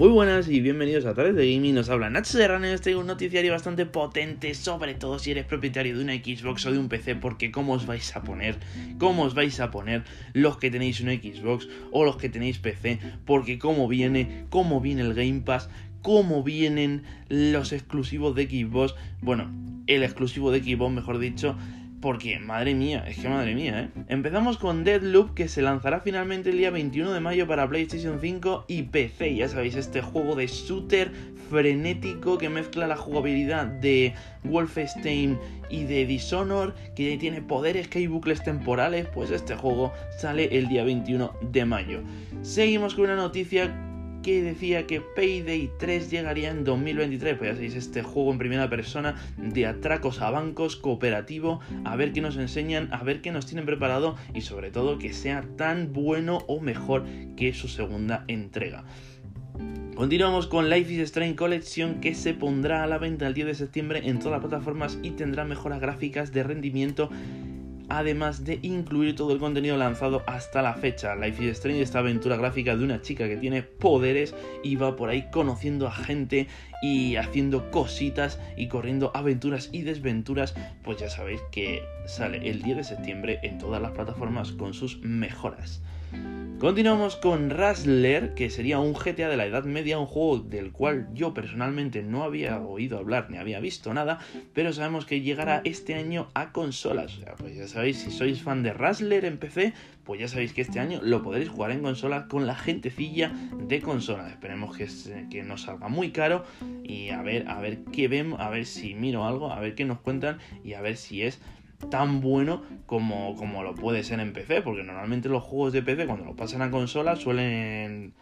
Muy buenas y bienvenidos a través de Gaming. Nos habla Nacho Serrano y os traigo un noticiario bastante potente, sobre todo si eres propietario de una Xbox o de un PC, porque cómo os vais a poner, cómo os vais a poner los que tenéis una Xbox o los que tenéis PC, porque cómo viene, cómo viene el Game Pass, cómo vienen los exclusivos de Xbox, bueno, el exclusivo de Xbox, mejor dicho, porque, madre mía, es que madre mía, ¿eh? Empezamos con Deadloop, que se lanzará finalmente el día 21 de mayo para PlayStation 5 y PC. Ya sabéis, este juego de shooter frenético que mezcla la jugabilidad de Wolfenstein y de Dishonor, que tiene poderes, que hay bucles temporales. Pues este juego sale el día 21 de mayo. Seguimos con una noticia que decía que Payday 3 llegaría en 2023. Pues ya sabéis, este juego en primera persona de atracos a bancos, cooperativo, a ver qué nos enseñan, a ver qué nos tienen preparado y sobre todo que sea tan bueno o mejor que su segunda entrega. Continuamos con Life is Strange Collection que se pondrá a la venta el 10 de septiembre en todas las plataformas y tendrá mejoras gráficas de rendimiento además de incluir todo el contenido lanzado hasta la fecha. Life is Strange, esta aventura gráfica de una chica que tiene poderes y va por ahí conociendo a gente y haciendo cositas y corriendo aventuras y desventuras, pues ya sabéis que sale el 10 de septiembre en todas las plataformas con sus mejoras. Continuamos con Rassler, que sería un GTA de la Edad Media, un juego del cual yo personalmente no había oído hablar ni había visto nada, pero sabemos que llegará este año a consolas. O sea, pues ya sabéis, si sois fan de Rassler en PC, pues ya sabéis que este año lo podréis jugar en consolas con la gentecilla de consolas. Esperemos que, que no salga muy caro y a ver, a ver qué vemos, a ver si miro algo, a ver qué nos cuentan y a ver si es tan bueno como, como lo puede ser en PC, porque normalmente los juegos de PC cuando los pasan a consola suelen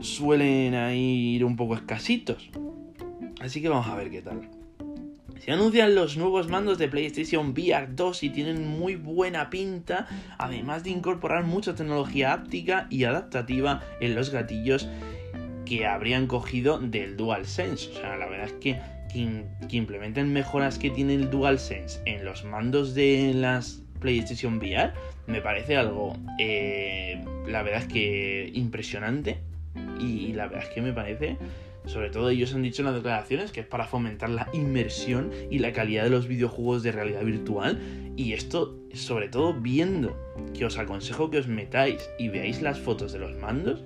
suelen ir un poco escasitos. Así que vamos a ver qué tal. Se anuncian los nuevos mandos de PlayStation VR 2 y tienen muy buena pinta, además de incorporar mucha tecnología áptica y adaptativa en los gatillos que habrían cogido del DualSense. O sea, la verdad es que que, implementen mejoras que tiene el DualSense en los mandos de las PlayStation VR me parece algo, eh, la verdad es que impresionante y la verdad es que me parece, sobre todo ellos han dicho en las declaraciones que es para fomentar la inmersión y la calidad de los videojuegos de realidad virtual y esto sobre todo viendo que os aconsejo que os metáis y veáis las fotos de los mandos,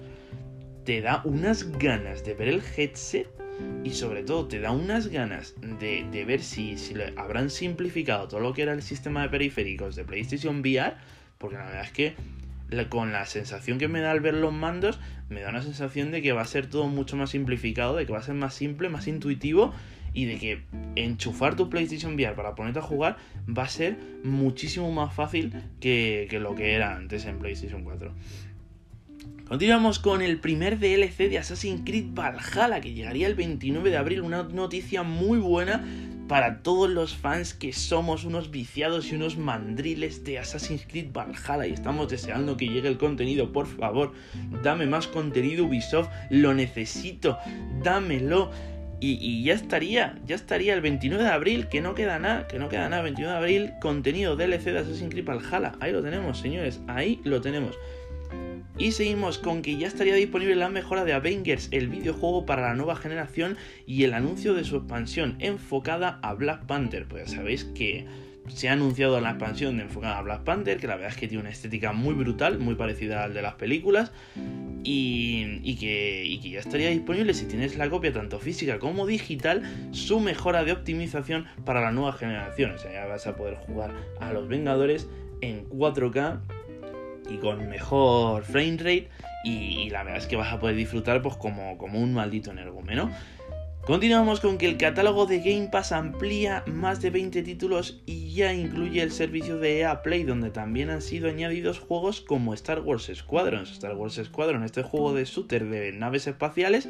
te da unas ganas de ver el headset y sobre todo te da unas ganas de, ver si, si habrán simplificado todo lo que era el sistema de periféricos de PlayStation VR, porque la verdad es que con la sensación que me da al ver los mandos, me da una sensación de que va a ser todo mucho más simplificado, de que va a ser más simple, más intuitivo y de que enchufar tu PlayStation VR para ponerte a jugar va a ser muchísimo más fácil que, que lo que era antes en PlayStation 4. Continuamos con el primer DLC de Assassin's Creed Valhalla que llegaría el 29 de abril, una noticia muy buena para todos los fans que somos unos viciados y unos mandriles de Assassin's Creed Valhalla y estamos deseando que llegue el contenido, por favor, dame más contenido Ubisoft, lo necesito, dámelo. Y, y, ya estaría, ya estaría el 29 de abril, que no queda nada, que no queda nada, 29 de abril, contenido DLC de Assassin's Creed Valhalla. Ahí lo tenemos, señores, ahí lo tenemos. Y seguimos con que ya estaría disponible la mejora de Avengers, el videojuego para la nueva generación y el anuncio de su expansión enfocada a Black Panther. Pues ya sabéis que se ha anunciado la expansión de enfocada a Black Panther, que la verdad es que tiene una estética muy brutal, muy parecida al de las películas. Y, que, que, ya estaría disponible si tienes la copia tanto física como digital, su mejora de optimización para la nueva generación. O sea, ya vas a poder jugar a los Vengadores en 4K y con mejor frame rate y, la verdad es que vas a poder disfrutar pues como, como un maldito energúmeno. Continuamos con que el catálogo de Game Pass amplía más de 20 títulos y ya incluye el servicio de EA Play donde también han sido añadidos juegos como Star Wars Squadrons. Star Wars Squadron, este juego de shooter de naves espaciales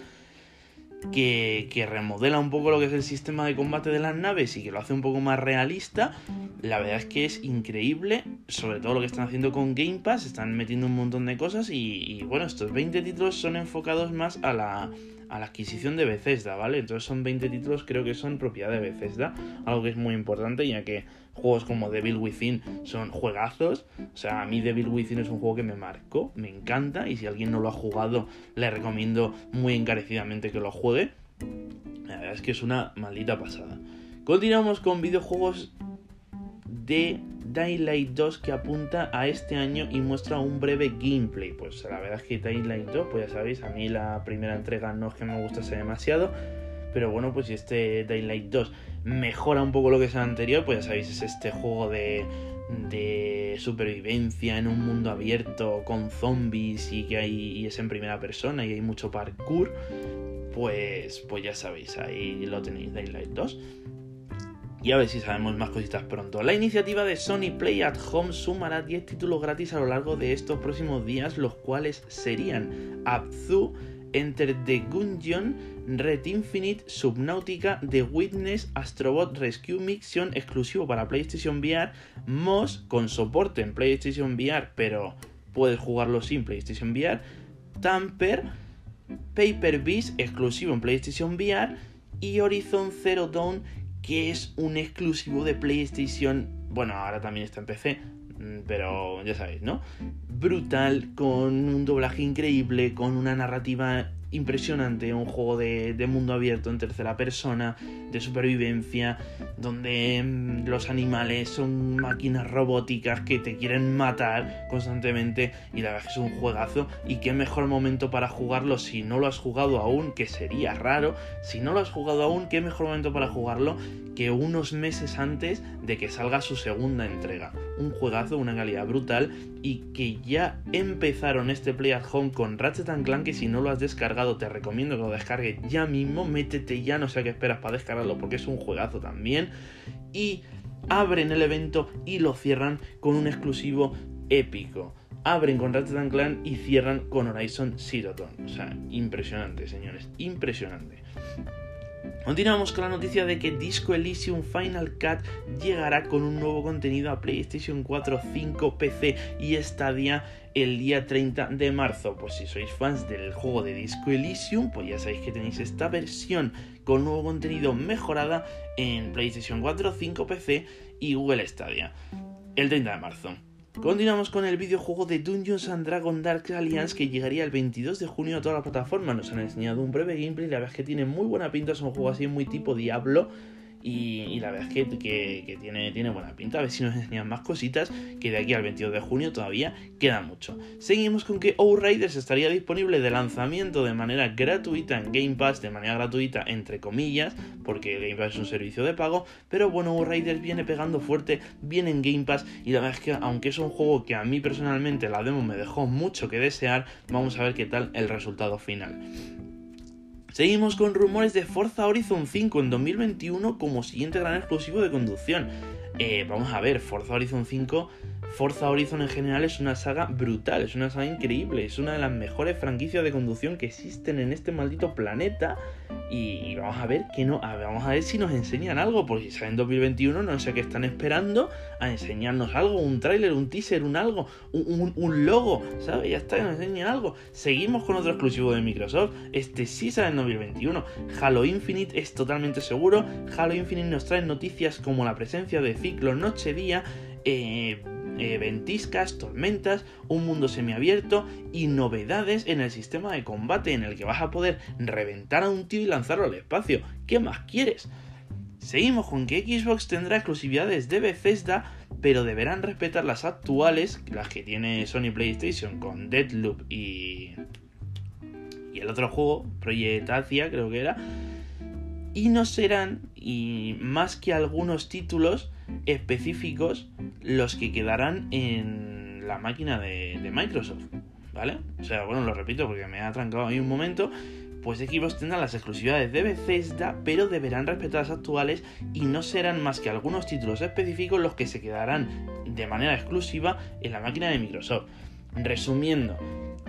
que, remodela un poco lo que es el sistema de combate de las naves y que lo hace un poco más realista. La verdad es que es increíble, sobre todo lo que están haciendo con Game Pass, están metiendo un montón de cosas y, bueno, estos 20 títulos son enfocados más a la, a la adquisición de Bethesda, ¿vale? Entonces son 20 títulos, creo que son propiedad de Bethesda, algo que es muy importante ya que Juegos como Devil Within son juegazos. O sea, a mí Devil Within es un juego que me marcó, me encanta. Y si alguien no lo ha jugado, le recomiendo muy encarecidamente que lo juegue. La verdad es que es una maldita pasada. Continuamos con videojuegos de Daylight 2 que apunta a este año y muestra un breve gameplay. Pues la verdad es que Daylight 2, pues ya sabéis, a mí la primera entrega no es que me gustase demasiado. Pero bueno, pues este Daylight 2 mejora un poco lo que es el anterior, pues ya sabéis, es este juego de, de supervivencia en un mundo abierto con zombies y que hay, y es en primera persona y hay mucho parkour. Pues, pues ya sabéis, ahí lo tenéis, Daylight 2 y a ver si sabemos más cositas pronto. La iniciativa de Sony Play at Home sumará 10 títulos gratis a lo largo de estos próximos días, los cuales serían Abzu, Enter the Gungeon, Red Infinite, Subnautica, The Witness, Astrobot Rescue Mission exclusivo para PlayStation VR, Moss con soporte en PlayStation VR, pero puedes jugarlo sin PlayStation VR, Tamper, Paper Beast exclusivo en PlayStation VR y Horizon Zero Dawn que es un exclusivo de PlayStation. Bueno, ahora también está en PC, pero ya sabéis, ¿no? Brutal, con un doblaje increíble, con una narrativa impresionante, un juego de, mundo abierto en tercera persona, de supervivencia, donde mm, los animales son máquinas robóticas que te quieren matar constantemente y la verdad es un juegazo y qué mejor momento para jugarlo si no lo has jugado aún, que sería raro, si no lo has jugado aún, qué mejor momento para jugarlo que unos meses antes de que salga su segunda entrega. Un juegazo, una calidad brutal y que ya empezaron este Play at Home con Ratchet Clank que si no lo has descargado te recomiendo que lo descargues ya mismo, métete ya, no sé qué esperas para descargarlo porque es un juegazo también y abren el evento y lo cierran con un exclusivo épico. Abren con Ratchet Clank y cierran con Horizon Zero Dawn. O sea, impresionante, señores, impresionante. Continuamos con la noticia de que Disco Elysium Final Cut llegará con un nuevo contenido a PlayStation 4, 5, PC y Stadia el día 30 de marzo. Pues si sois fans del juego de Disco Elysium, pues ya sabéis que tenéis esta versión con nuevo contenido mejorada en PlayStation 4, 5, PC y Google Stadia el 30 de marzo. Continuamos con el videojuego de Dungeons and Dragons Dark Alliance que llegaría el 22 de junio a todas las plataformas. Nos han enseñado un breve gameplay, la verdad es que tiene muy buena pinta, es un juego así muy tipo Diablo y, la verdad es que, tiene, buena pinta. A ver si nos enseñan más cositas. Que de aquí al 22 de junio todavía queda mucho. Seguimos con que Outriders estaría disponible de lanzamiento de manera gratuita en Game Pass. De manera gratuita, entre comillas. Porque Game Pass es un servicio de pago. Pero bueno, Outriders viene pegando fuerte. Viene en Game Pass. Y la verdad es que, aunque es un juego que a mí personalmente la demo me dejó mucho que desear. Vamos a ver qué tal el resultado final. Seguimos con rumores de Forza Horizon 5 en 2021 como siguiente gran exclusivo de conducción. Eh, vamos a ver, Forza Horizon 5, Forza Horizon en general es una saga brutal, es una saga increíble, es una de las mejores franquicias de conducción que existen en este maldito planeta y, vamos a ver que no, vamos a ver si nos enseñan algo, porque si sale en 2021 no sé qué están esperando a enseñarnos algo, un tráiler, un teaser, un algo, un, logo, ¿sabes? Ya está, nos enseñan algo. Seguimos con otro exclusivo de Microsoft, este sí sale en 2021. Halo Infinite es totalmente seguro, Halo Infinite nos trae noticias como la presencia de ciclo noche-día, eh, eh, ventiscas, tormentas, un mundo semiabierto y novedades en el sistema de combate en el que vas a poder reventar a un tío y lanzarlo al espacio. ¿Qué más quieres? Seguimos con que Xbox tendrá exclusividades de Bethesda, pero deberán respetar las actuales, las que tiene Sony PlayStation con Deadloop y, y el otro juego, Project Asia creo que era, y no serán, y más que algunos títulos, específicos los que quedarán en la máquina de, Microsoft, ¿vale? O sea, bueno, lo repito porque me ha trancado ahí un momento. Pues Xbox tendrán las exclusividades de Bethesda, pero deberán respetar las actuales y no serán más que algunos títulos específicos los que se quedarán de manera exclusiva en la máquina de Microsoft. Resumiendo,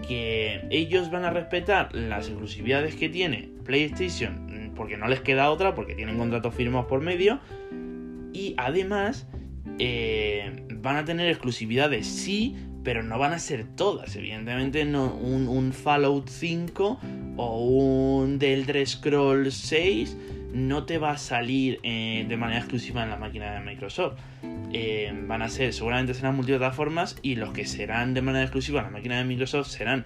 que ellos van a respetar las exclusividades que tiene PlayStation porque no les queda otra, porque tienen contratos firmados por medio, y además eh, van a tener exclusividades sí, pero no van a ser todas. Evidentemente, no, un, Fallout 5 o un The Elder Scrolls 6 no te va a salir eh, de manera exclusiva en la máquina de Microsoft. Eh, van a ser, seguramente serán multiplataformas y los que serán de manera exclusiva en la máquina de Microsoft serán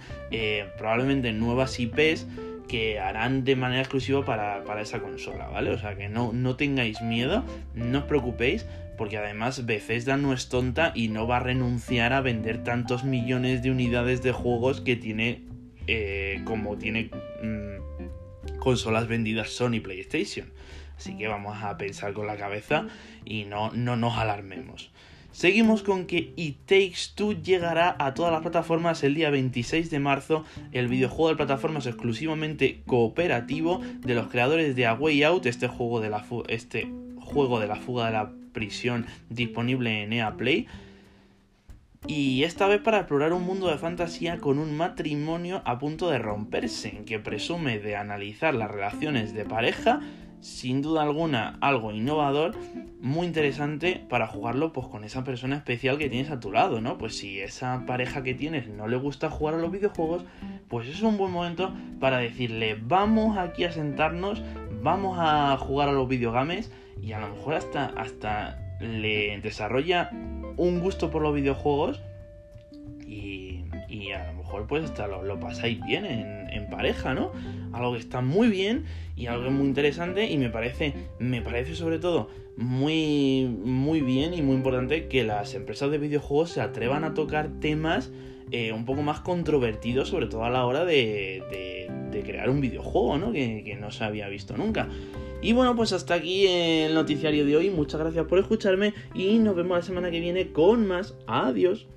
probablemente nuevas IPs que harán de manera exclusiva para, para, esa consola, ¿vale? O sea que no, no tengáis miedo, no os preocupéis, porque además Bethesda no es tonta y no va a renunciar a vender tantos millones de unidades de juegos que tiene eh, como tiene mm, consolas vendidas Sony PlayStation. Así que vamos a pensar con la cabeza y no, no nos alarmemos. Seguimos con que It Takes Two llegará a todas las plataformas el día 26 de marzo. El videojuego de plataformas exclusivamente cooperativo de los creadores de A Way Out, este juego de la, este juego de la fuga de la prisión disponible en EA Play. Y esta vez para explorar un mundo de fantasía con un matrimonio a punto de romperse, que presume de analizar las relaciones de pareja, sin duda alguna algo innovador, muy interesante para jugarlo pues con esa persona especial que tienes a tu lado, ¿no? Pues si esa pareja que tienes no le gusta jugar a los videojuegos, pues es un buen momento para decirle, vamos aquí a sentarnos, vamos a jugar a los videogames y a lo mejor hasta, hasta le desarrolla un gusto por los videojuegos y, y a lo mejor pues hasta lo, pasáis bien en, en, pareja, ¿no? Algo que está muy bien y algo muy interesante y me parece, me parece sobre todo muy, muy bien y muy importante que las empresas de videojuegos se atrevan a tocar temas eh, un poco más controvertidos, sobre todo a la hora de, crear un videojuego, ¿no? Que no se había visto nunca. Y bueno, pues hasta aquí el noticiario de hoy. Muchas gracias por escucharme y nos vemos la semana que viene con más. Adiós.